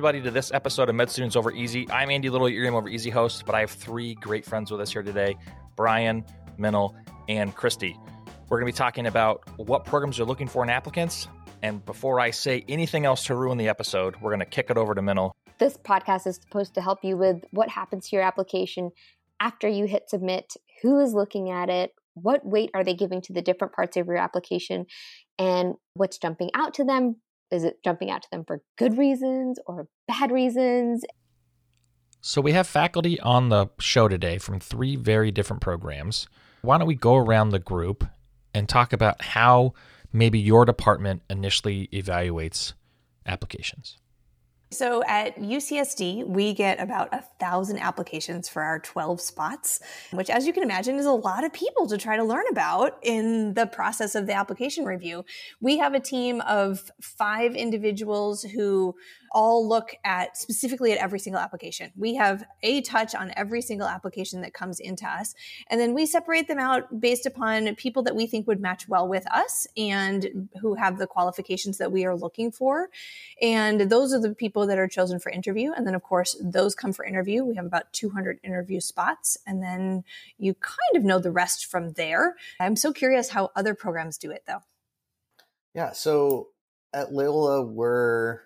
everybody, to this episode of Med Students Over Easy. I'm Andy Little, your Game Over Easy host, but I have three great friends with us here today Brian, Meenal, and Kristy. We're going to be talking about what programs you're looking for in applicants. And before I say anything else to ruin the episode, we're going to kick it over to Meenal. This podcast is supposed to help you with what happens to your application after you hit submit, who is looking at it, what weight are they giving to the different parts of your application, and what's jumping out to them. Is it jumping out to them for good reasons or bad reasons? So, we have faculty on the show today from three very different programs. Why don't we go around the group and talk about how maybe your department initially evaluates applications. So at UCSD, we get about a thousand applications for our 12 spots, which as you can imagine is a lot of people to try to learn about in the process of the application review. We have a team of five individuals who all look at specifically at every single application. We have a touch on every single application that comes into us. And then we separate them out based upon people that we think would match well with us and who have the qualifications that we are looking for. And those are the people that are chosen for interview. And then, of course, those come for interview. We have about 200 interview spots. And then you kind of know the rest from there. I'm so curious how other programs do it, though. Yeah. So at Loyola, we're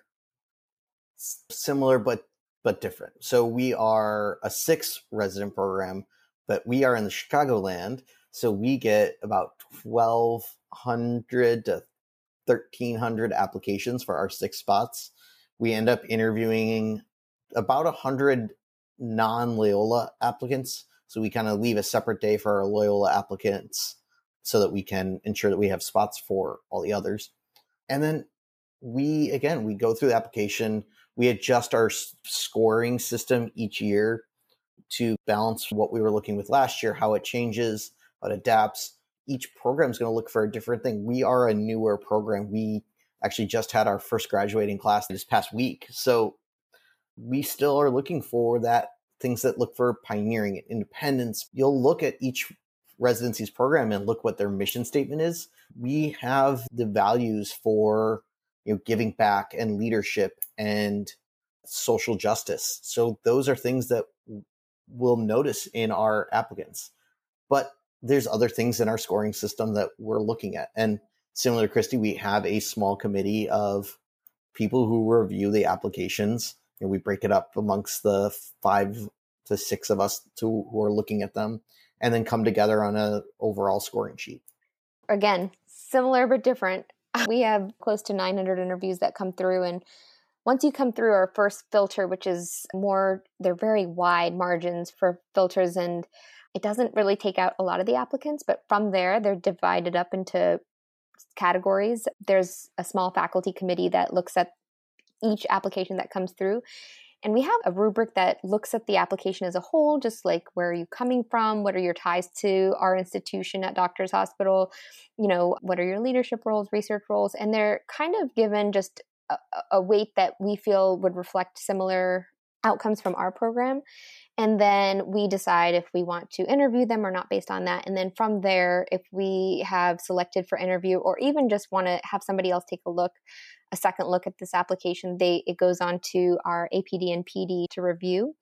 similar but but different. So we are a six resident program, but we are in the Chicagoland, so we get about twelve hundred to thirteen hundred applications for our six spots. We end up interviewing about a hundred non Loyola applicants. So we kind of leave a separate day for our Loyola applicants so that we can ensure that we have spots for all the others. And then we again we go through the application we adjust our scoring system each year to balance what we were looking with last year, how it changes, how it adapts. Each program is going to look for a different thing. We are a newer program. We actually just had our first graduating class this past week. So we still are looking for that things that look for pioneering independence. You'll look at each residency's program and look what their mission statement is. We have the values for you know giving back and leadership and social justice. So those are things that we'll notice in our applicants. But there's other things in our scoring system that we're looking at. And similar to Kristy we have a small committee of people who review the applications. And we break it up amongst the five to six of us to, who are looking at them and then come together on a overall scoring sheet. Again similar but different we have close to 900 interviews that come through and once you come through our first filter which is more they're very wide margins for filters and it doesn't really take out a lot of the applicants but from there they're divided up into categories. There's a small faculty committee that looks at each application that comes through and we have a rubric that looks at the application as a whole, just like where are you coming from? What are your ties to our institution at Doctors Hospital? You know, what are your leadership roles, research roles? And they're kind of given just a, a weight that we feel would reflect similar outcomes from our program. And then we decide if we want to interview them or not based on that. And then from there, if we have selected for interview or even just want to have somebody else take a look, a second look at this application, they it goes on to our APD and PD to review.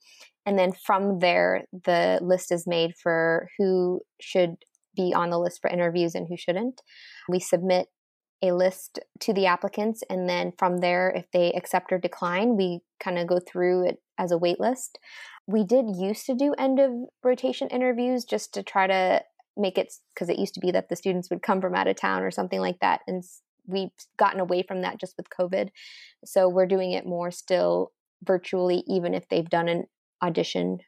And then from there, the list is made for who should be on the list for interviews and who shouldn't. We submit a list to the applicants, and then from there, if they accept or decline, we kind of go through it as a wait list. We did used to do end of rotation interviews just to try to make it because it used to be that the students would come from out of town or something like that and we've gotten away from that just with COVID. So we're doing it more still virtually, even if they've done an audition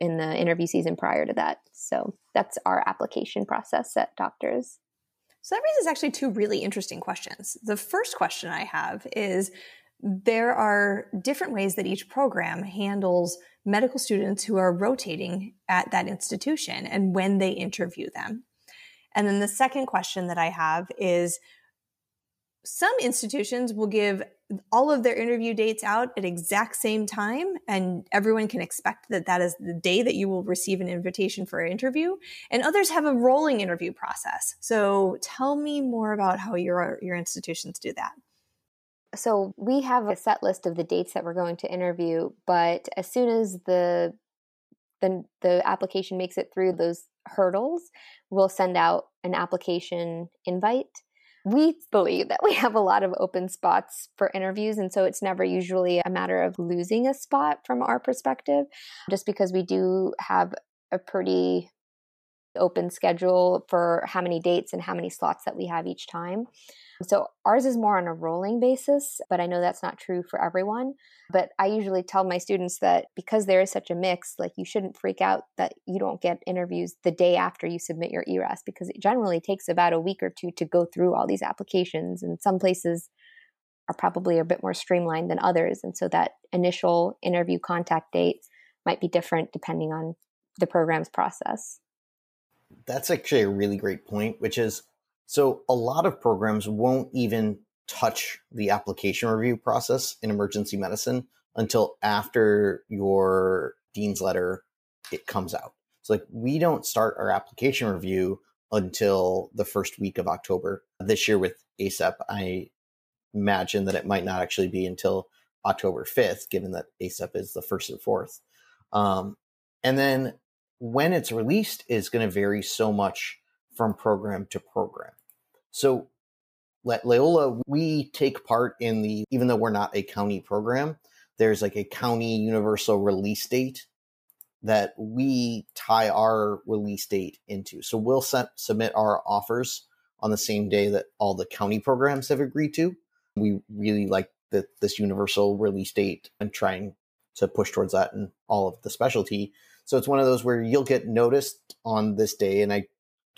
in the interview season prior to that. So that's our application process at Doctors. So that raises actually two really interesting questions. The first question I have is there are different ways that each program handles medical students who are rotating at that institution and when they interview them. And then the second question that I have is some institutions will give all of their interview dates out at exact same time and everyone can expect that that is the day that you will receive an invitation for an interview and others have a rolling interview process so tell me more about how your your institutions do that So we have a set list of the dates that we're going to interview, but as soon as the the, the application makes it through those hurdles, we'll send out an application invite. We believe that we have a lot of open spots for interviews, and so it's never usually a matter of losing a spot from our perspective, just because we do have a pretty open schedule for how many dates and how many slots that we have each time. So ours is more on a rolling basis, but I know that's not true for everyone. But I usually tell my students that because there is such a mix, like you shouldn't freak out that you don't get interviews the day after you submit your ERAS because it generally takes about a week or two to go through all these applications. And some places are probably a bit more streamlined than others. And so that initial interview contact date might be different depending on the program's process. That's actually a really great point, which is so a lot of programs won't even touch the application review process in emergency medicine until after your dean's letter it comes out. So like we don't start our application review until the first week of October. This year with ACEP, I imagine that it might not actually be until October 5th, given that ACEP is the first and fourth. Um, and then when it's released is going to vary so much from program to program. So at Loyola, we take part in the, even though we're not a county program, there's like a county universal release date that we tie our release date into. So we'll set, submit our offers on the same day that all the county programs have agreed to. We really like the, this universal release date and trying to push towards that in all of the specialty. So it's one of those where you'll get noticed on this day, and I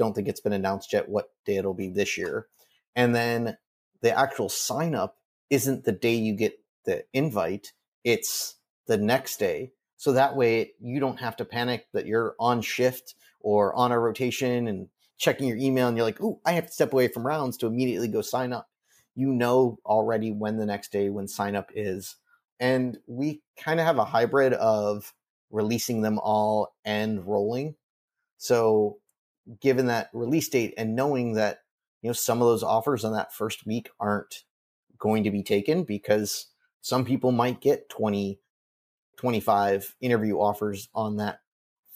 don't think it's been announced yet what day it'll be this year. And then the actual sign up isn't the day you get the invite, it's the next day. So that way you don't have to panic that you're on shift or on a rotation and checking your email and you're like, oh, I have to step away from rounds to immediately go sign up. You know already when the next day when sign up is. And we kind of have a hybrid of releasing them all and rolling. So given that release date and knowing that you know some of those offers on that first week aren't going to be taken because some people might get 20 25 interview offers on that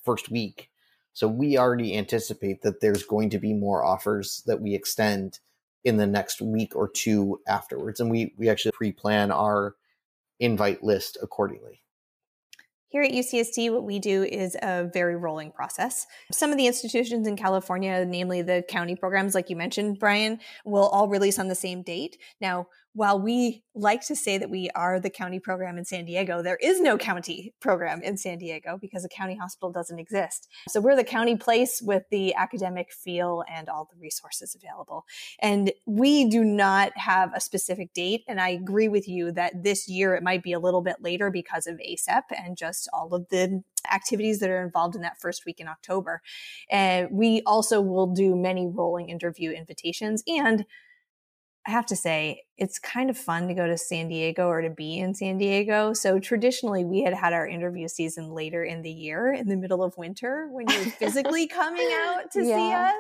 first week. So we already anticipate that there's going to be more offers that we extend in the next week or two afterwards and we we actually pre-plan our invite list accordingly here at UCSD, what we do is a very rolling process. Some of the institutions in California, namely the county programs, like you mentioned, Brian, will all release on the same date. Now, while we like to say that we are the county program in San Diego, there is no county program in San Diego because a county hospital doesn't exist. So we're the county place with the academic feel and all the resources available. And we do not have a specific date. And I agree with you that this year it might be a little bit later because of ACEP and just all of the activities that are involved in that first week in October. And we also will do many rolling interview invitations and I have to say, it's kind of fun to go to San Diego or to be in San Diego. So traditionally, we had had our interview season later in the year, in the middle of winter, when you're physically coming out to yeah.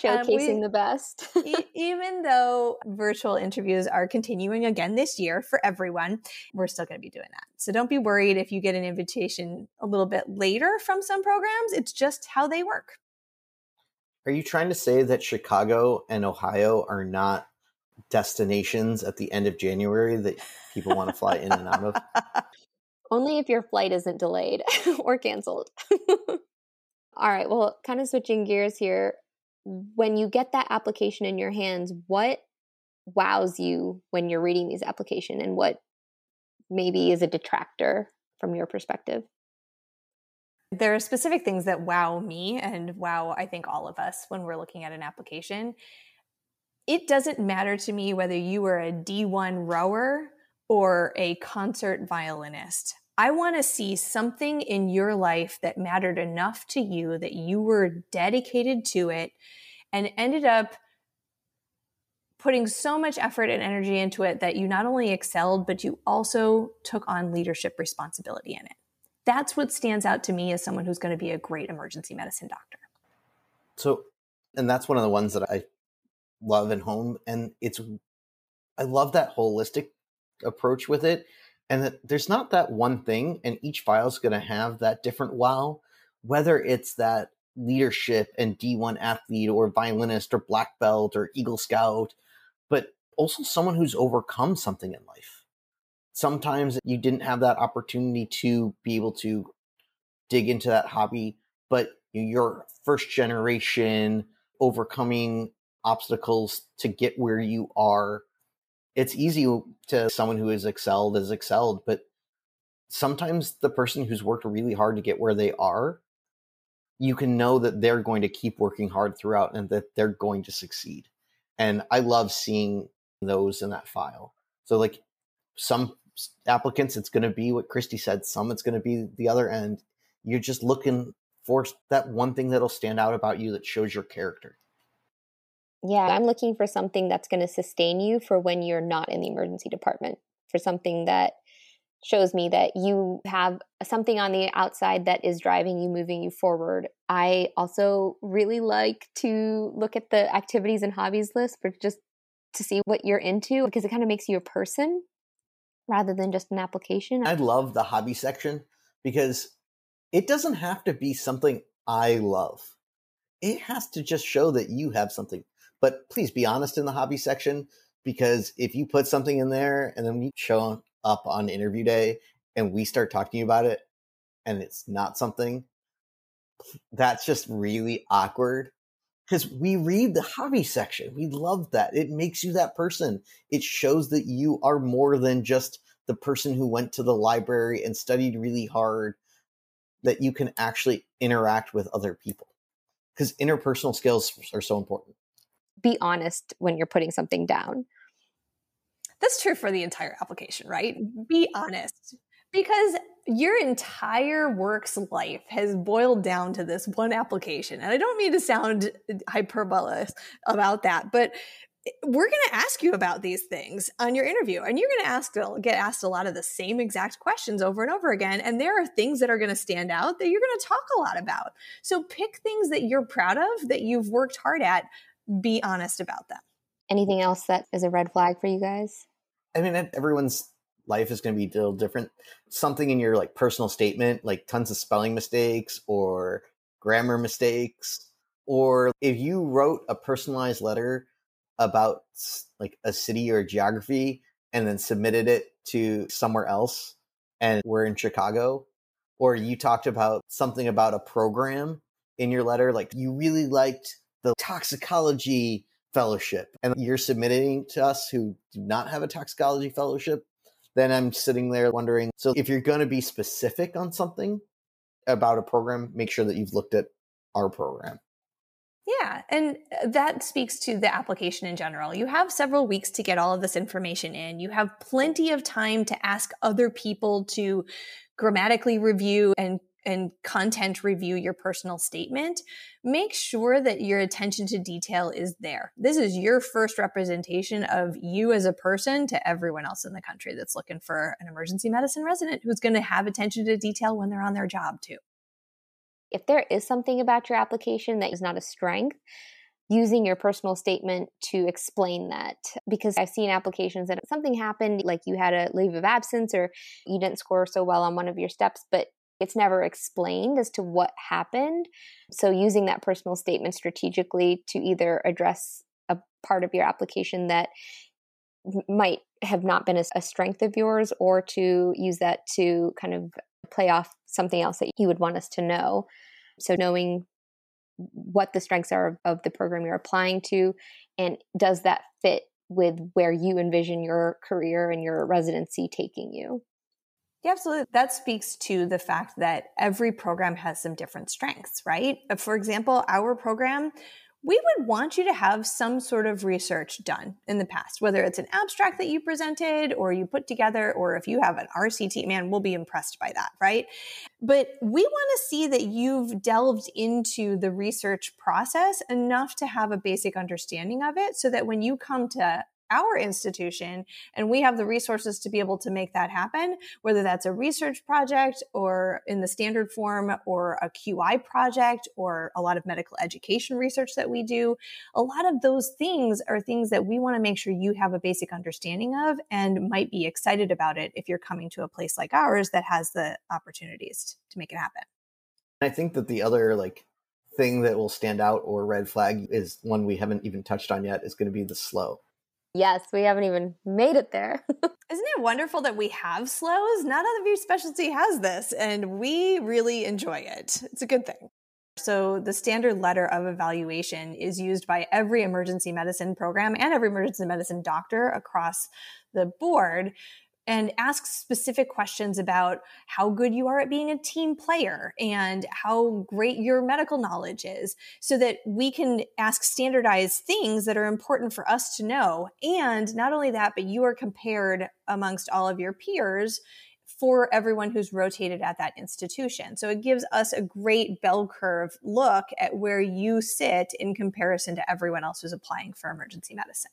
see us, showcasing um, we, the best. e- even though virtual interviews are continuing again this year for everyone, we're still going to be doing that. So don't be worried if you get an invitation a little bit later from some programs. It's just how they work. Are you trying to say that Chicago and Ohio are not destinations at the end of January that people want to fly in and out of? Only if your flight isn't delayed or canceled. All right, well, kind of switching gears here. When you get that application in your hands, what wows you when you're reading these application and what maybe is a detractor from your perspective? There are specific things that wow me and wow, I think all of us when we're looking at an application it doesn't matter to me whether you were a D1 rower or a concert violinist. I want to see something in your life that mattered enough to you that you were dedicated to it and ended up putting so much effort and energy into it that you not only excelled, but you also took on leadership responsibility in it. That's what stands out to me as someone who's going to be a great emergency medicine doctor. So, and that's one of the ones that I love and home and it's i love that holistic approach with it and that there's not that one thing and each file is going to have that different wow whether it's that leadership and d1 athlete or violinist or black belt or eagle scout but also someone who's overcome something in life. Sometimes you didn't have that opportunity to be able to dig into that hobby but you're first generation overcoming obstacles to get where you are it's easy to someone who is excelled is excelled, but sometimes the person who's worked really hard to get where they are, you can know that they're going to keep working hard throughout and that they're going to succeed. And I love seeing those in that file. So like some applicants, it's going to be what Kristy said. Some it's going to be the other end. You're just looking for that one thing that'll stand out about you that shows your character. Yeah, I'm looking for something that's going to sustain you for when you're not in the emergency department, for something that shows me that you have something on the outside that is driving you, moving you forward. I also really like to look at the activities and hobbies list for just to see what you're into because it kind of makes you a person rather than just an application. I love the hobby section because it doesn't have to be something I love. It has to just show that you have something but please be honest in the hobby section because if you put something in there and then you show up on interview day and we start talking about it and it's not something, that's just really awkward because we read the hobby section. We love that. It makes you that person. It shows that you are more than just the person who went to the library and studied really hard, that you can actually interact with other people because interpersonal skills are so important be honest when you're putting something down. That's true for the entire application, right? Be honest. Because your entire work's life has boiled down to this one application. And I don't mean to sound hyperbole about that, but we're going to ask you about these things on your interview and you're going to ask uh, get asked a lot of the same exact questions over and over again and there are things that are going to stand out that you're going to talk a lot about so pick things that you're proud of that you've worked hard at be honest about them. Anything else that is a red flag for you guys? I mean, everyone's life is going to be a little different. Something in your like personal statement, like tons of spelling mistakes or grammar mistakes, or if you wrote a personalized letter about like a city or geography and then submitted it to somewhere else and we're in Chicago, or you talked about something about a program in your letter, like you really liked the toxicology fellowship and you're submitting to us who do not have a toxicology fellowship, then I'm sitting there wondering so if you're going to be specific on something about a program, make sure that you've looked at our program. Yeah, and uh, that speaks to the application in general. You have several weeks to get all of this information in. You have plenty of time to ask other people to grammatically review and and content review your personal statement, make sure that your attention to detail is there. This is your first representation of you as a person to everyone else in the country that's looking for an emergency medicine resident who's going to have attention to detail when they're on their job too. If there is something about your application that is not a strength, using your personal statement to explain that because I've seen applications that something happened like you had a leave of absence or you didn't score so well on one of your steps but it's never explained as to what happened. So, using that personal statement strategically to either address a part of your application that might have not been a, strength of yours, or to use that to kind of play off something else that you would want us to know. So, knowing what the strengths are of the program you're applying to, and does that fit with where you envision your career and your residency taking you? Yeah, absolutely. That speaks to the fact that every program has some different strengths, right? For example, our program, we would want you to have some sort of research done in the past, whether it's an abstract that you presented or you put together, or if you have an RCT, man, we'll be impressed by that, right? But we want to see that you've delved into the research process enough to have a basic understanding of it so that when you come to our institution and we have the resources to be able to make that happen whether that's a research project or in the standard form or a qi project or a lot of medical education research that we do. A lot of those things are things that we want to make sure you have a basic understanding of and might be excited about it if you're coming to a place like ours that has the opportunities to make it happen. I think that the other like thing that will stand out or red flag is one we haven't even touched on yet is going to be the SLOE Yes, we haven't even made it there. Isn't it wonderful that we have SLOEs? Not every specialty has this, and we really enjoy it. It's a good thing. So, the standard letter of evaluation is used by every emergency medicine program and every emergency medicine doctor across the board and ask specific questions about how good you are at being a team player and how great your medical knowledge is so that we can ask standardized things that are important for us to know. And not only that, but you are compared amongst all of your peers for everyone who's rotated at that institution. So it gives us a great bell curve look at where you sit in comparison to everyone else who's applying for emergency medicine.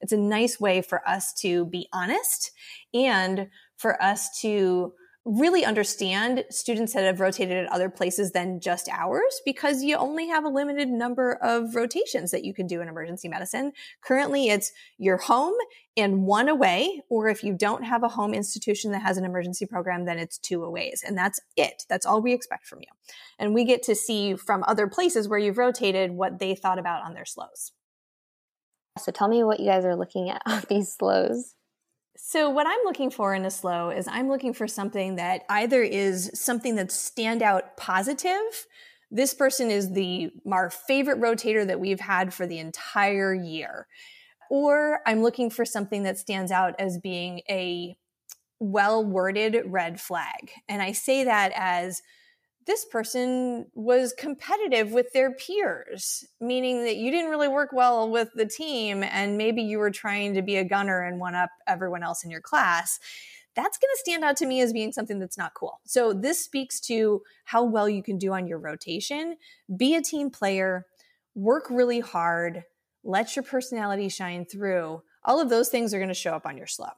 It's a nice way for us to be honest and for us to really understand students that have rotated at other places than just ours because you only have a limited number of rotations that you can do in emergency medicine. Currently, it's your home and one away, or if you don't have a home institution that has an emergency program, then it's two aways. And that's it. That's all we expect from you. And we get to see from other places where you've rotated what they thought about on their SLOEs. So tell me what you guys are looking at on these SLOEs. So what I'm looking for in a SLOE is I'm looking for something that either is something that's standout positive. This person is the our favorite rotator that we've had for the entire year. Or I'm looking for something that stands out as being a well worded red flag. And I say that as this person was competitive with their peers, meaning that you didn't really work well with the team and maybe you were trying to be a gunner and one up everyone else in your class. That's going to stand out to me as being something that's not cool. So, this speaks to how well you can do on your rotation. Be a team player, work really hard, let your personality shine through. All of those things are going to show up on your SLOE.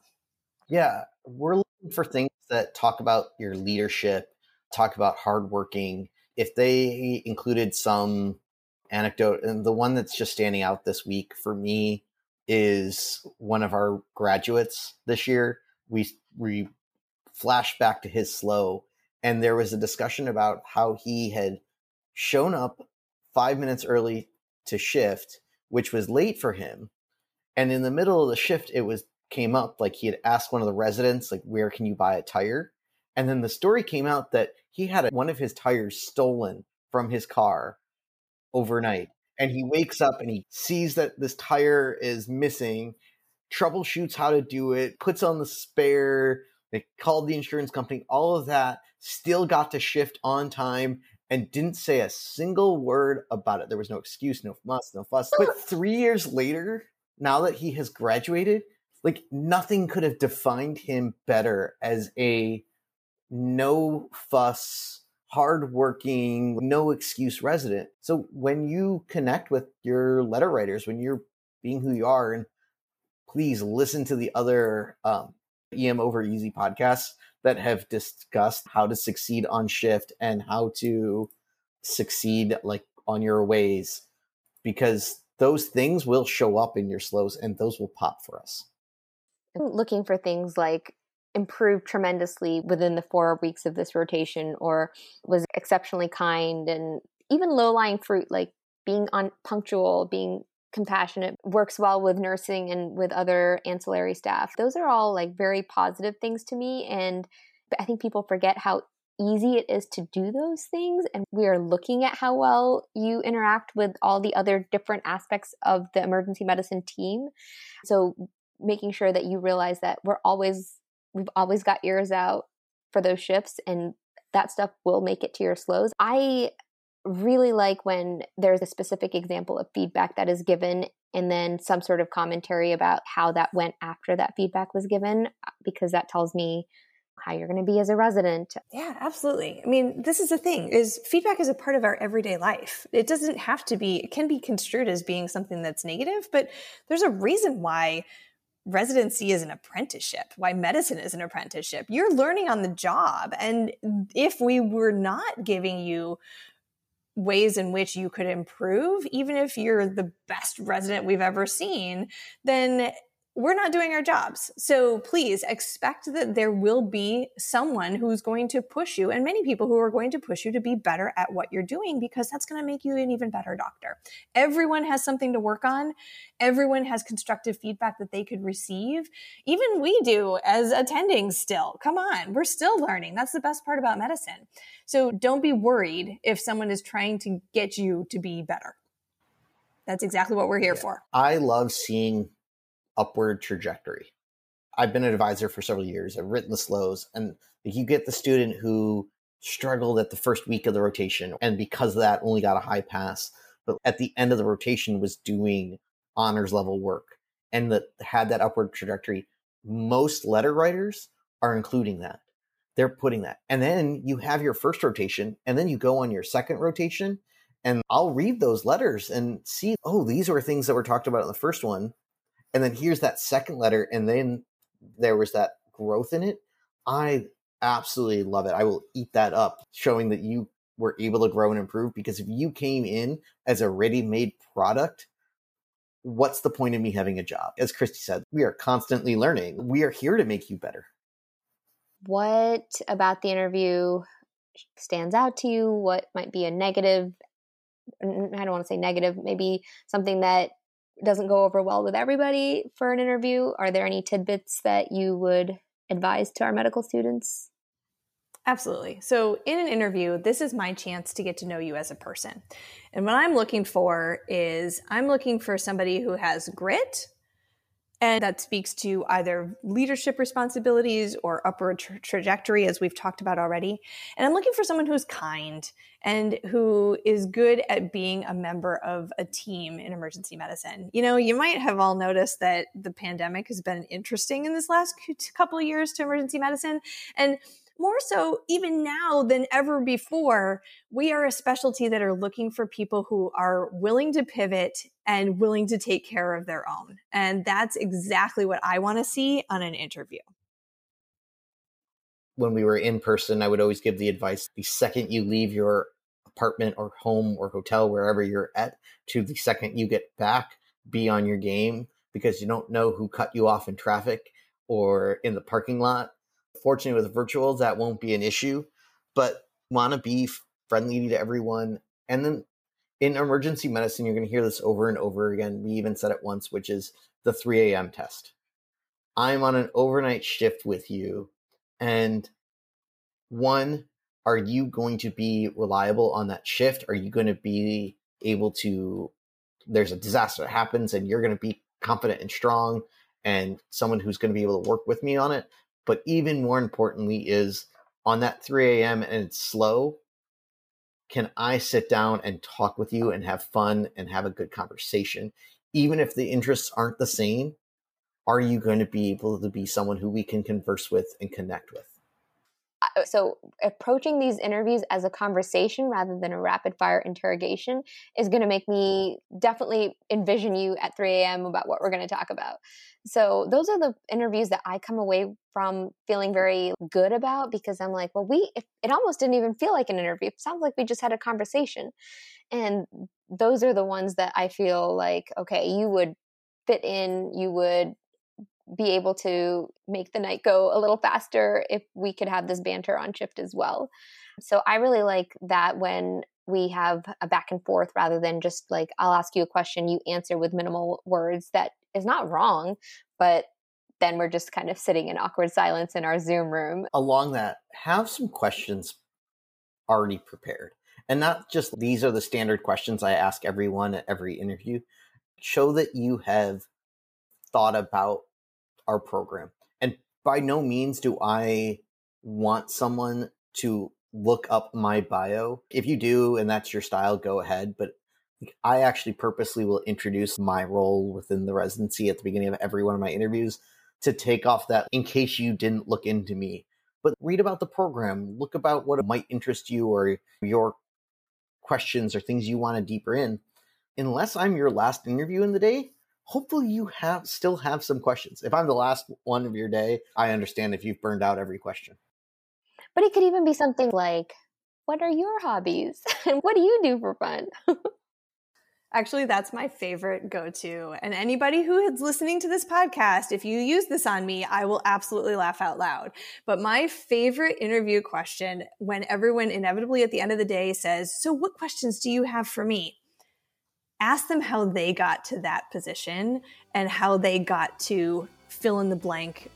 Yeah, we're looking for things that talk about your leadership talk about hardworking. If they included some anecdote, and the one that's just standing out this week for me is one of our graduates this year. We we flashed back to his SLOE, and there was a discussion about how he had shown up five minutes early to shift, which was late for him. And in the middle of the shift, it was came up like he had asked one of the residents, like, where can you buy a tire? And then the story came out that he had one of his tires stolen from his car overnight. And he wakes up and he sees that this tire is missing, troubleshoots how to do it, puts on the spare, they called the insurance company, all of that, still got to shift on time and didn't say a single word about it. There was no excuse, no fuss, no fuss. But three years later, now that he has graduated, like nothing could have defined him better as a no fuss, hardworking, no excuse resident. So when you connect with your letter writers, when you're being who you are, and please listen to the other um, EM over easy podcasts that have discussed how to succeed on shift and how to succeed like on your ways because those things will show up in your SLOEs and those will pop for us. Looking for things like improved tremendously within the four weeks of this rotation or was exceptionally kind and even low lying fruit like being on punctual being compassionate works well with nursing and with other ancillary staff. Those are all like very positive things to me and i think people forget how easy it is to do those things and we are looking at how well you interact with all the other different aspects of the emergency medicine team. So making sure that you realize that we're always we've always got ears out for those shifts and that stuff will make it to your SLOEs. I really like when there's a specific example of feedback that is given and then some sort of commentary about how that went after that feedback was given uh, because that tells me how you're going to be as a resident. Yeah, absolutely. I mean, this is the thing is feedback is a part of our everyday life. It doesn't have to be it can be construed as being something that's negative, but there's a reason why residency is an apprenticeship, why medicine is an apprenticeship. You're learning on the job. And if we were not giving you ways in which you could improve, even if you're the best resident we've ever seen, then we're not doing our jobs. So please expect that there will be someone who's going to push you and many people who are going to push you to be better at what you're doing because that's going to make you an even better doctor. Everyone has something to work on. Everyone has constructive feedback that they could receive. Even we do as attending still. Come on, we're still learning. That's the best part about medicine. So don't be worried if someone is trying to get you to be better. That's exactly what we're here yeah. for. I love seeing upward trajectory. I've been an advisor for several years. I've written the SLOEs, and you get the student who struggled at the first week of the rotation, and because of that, only got a high pass. But at the end of the rotation, was doing honors level work and that had that upward trajectory. Most letter writers are including that. They're putting that, and then you have your first rotation, and then you go on your second rotation, and I'll read those letters and see, oh, these were things that were talked about in the first one and then here's that second letter and then there was that growth in it i absolutely love it i will eat that up showing that you were able to grow and improve because if you came in as a ready-made product what's the point of me having a job? As Kristy said we are constantly learning we are here to make you better. What about the interview stands out to you? What might be a negative i don't want to say negative maybe something that doesn't go over well with everybody for an interview, are there any tidbits that you would advise to our medical students? Absolutely. So, in an interview, this is my chance to get to know you as a person. And what I'm looking for is I'm looking for somebody who has grit, and that speaks to either leadership responsibilities or upward tra- trajectory, as we've talked about already. And I'm looking for someone who's kind and who is good at being a member of a team in emergency medicine. You know, you might have all noticed that the pandemic has been interesting in this last couple of years to emergency medicine. And more so even now than ever before, we are a specialty that are looking for people who are willing to pivot and willing to take care of their own. And that's exactly what I want to see on an interview. When we were in person, I would always give the advice the second you leave your apartment or home or hotel, wherever you're at, to the second you get back, be on your game because you don't know who cut you off in traffic or in the parking lot Fortunately, with virtual, that won't be an issue, but want to be friendly to everyone. And then in emergency medicine, you're going to hear this over and over again. We even said it once, which is the 3 a.m. test. I'm on an overnight shift with you. And one, are you going to be reliable on that shift? Are you going to be able to, there's a disaster that happens and you're going to be confident and strong and someone who's going to be able to work with me on it? But even more importantly, is on that 3 a.m. and it's slow, can I sit down and talk with you and have fun and have a good conversation? Even if the interests aren't the same, are you going to be able to be someone who we can converse with and connect with? So approaching these interviews as a conversation rather than a rapid fire interrogation is going to make me definitely envision you at 3 a.m about what we're going to talk about. So those are the interviews that i come away from feeling very good about because i'm like well we it, it almost didn't even feel like an interview. It sounds like we just had a conversation. And those are the ones that i feel like okay you would fit in you would be able to make the night go a little faster if we could have this banter on shift as well. So I really like that when we have a back and forth rather than just like I'll ask you a question, you answer with minimal words. That is not wrong, but then we're just kind of sitting in awkward silence in our Zoom room. Along that, have some questions already prepared. And not just these are the standard questions I ask everyone at every interview. Show that you have thought about our program. And by no means do I want someone to look up my bio. If you do and that's your style, go ahead. But I actually purposely will introduce my role within the residency at the beginning of every one of my interviews to take off that in case you didn't look into me. But read about the program, look about what might interest you or your questions or things you want to deeper in. Unless I'm your last interview in the day, hopefully you have still have some questions. If I'm the last one of your day, I understand if you've burned out every question. But it could even be something like, what are your hobbies? and what do you do for fun? Actually, that's my favorite go to. And anybody who is listening to this podcast, if you use this on me, I will absolutely laugh out loud. But my favorite interview question when everyone inevitably at the end of the day says, So, what questions do you have for me? Ask them how they got to that position and how they got to fill in the blank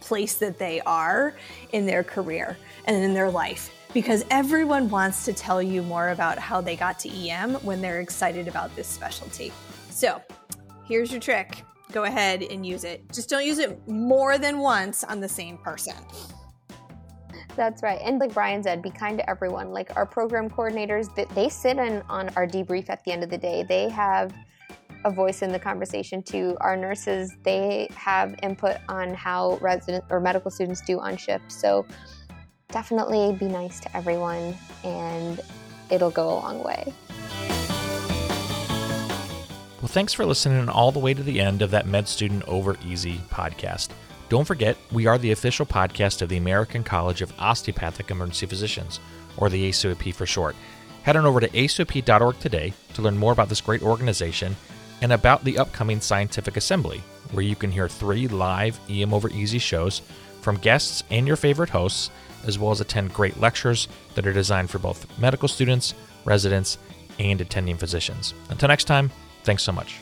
place that they are in their career and in their life because everyone wants to tell you more about how they got to EM when they're excited about this specialty. So, here's your trick go ahead and use it. Just don't use it more than once on the same person. That's right. And like Brian said, be kind to everyone. Like our program coordinators, they sit in on our debrief at the end of the day. They have a voice in the conversation too. Our nurses, they have input on how resident or medical students do on shift. So definitely be nice to everyone and it'll go a long way. Well, thanks for listening all the way to the end of that Med Student Over Easy podcast. Don't forget, we are the official podcast of the American College of Osteopathic Emergency Physicians, or the ACOEP for short. Head on over to acoep.org today to learn more about this great organization and about the upcoming Scientific Assembly, where you can hear three live EM Over Easy shows from guests and your favorite hosts as well as attend great lectures that are designed for both medical students, residents, and attending physicians. Until next time, thanks so much.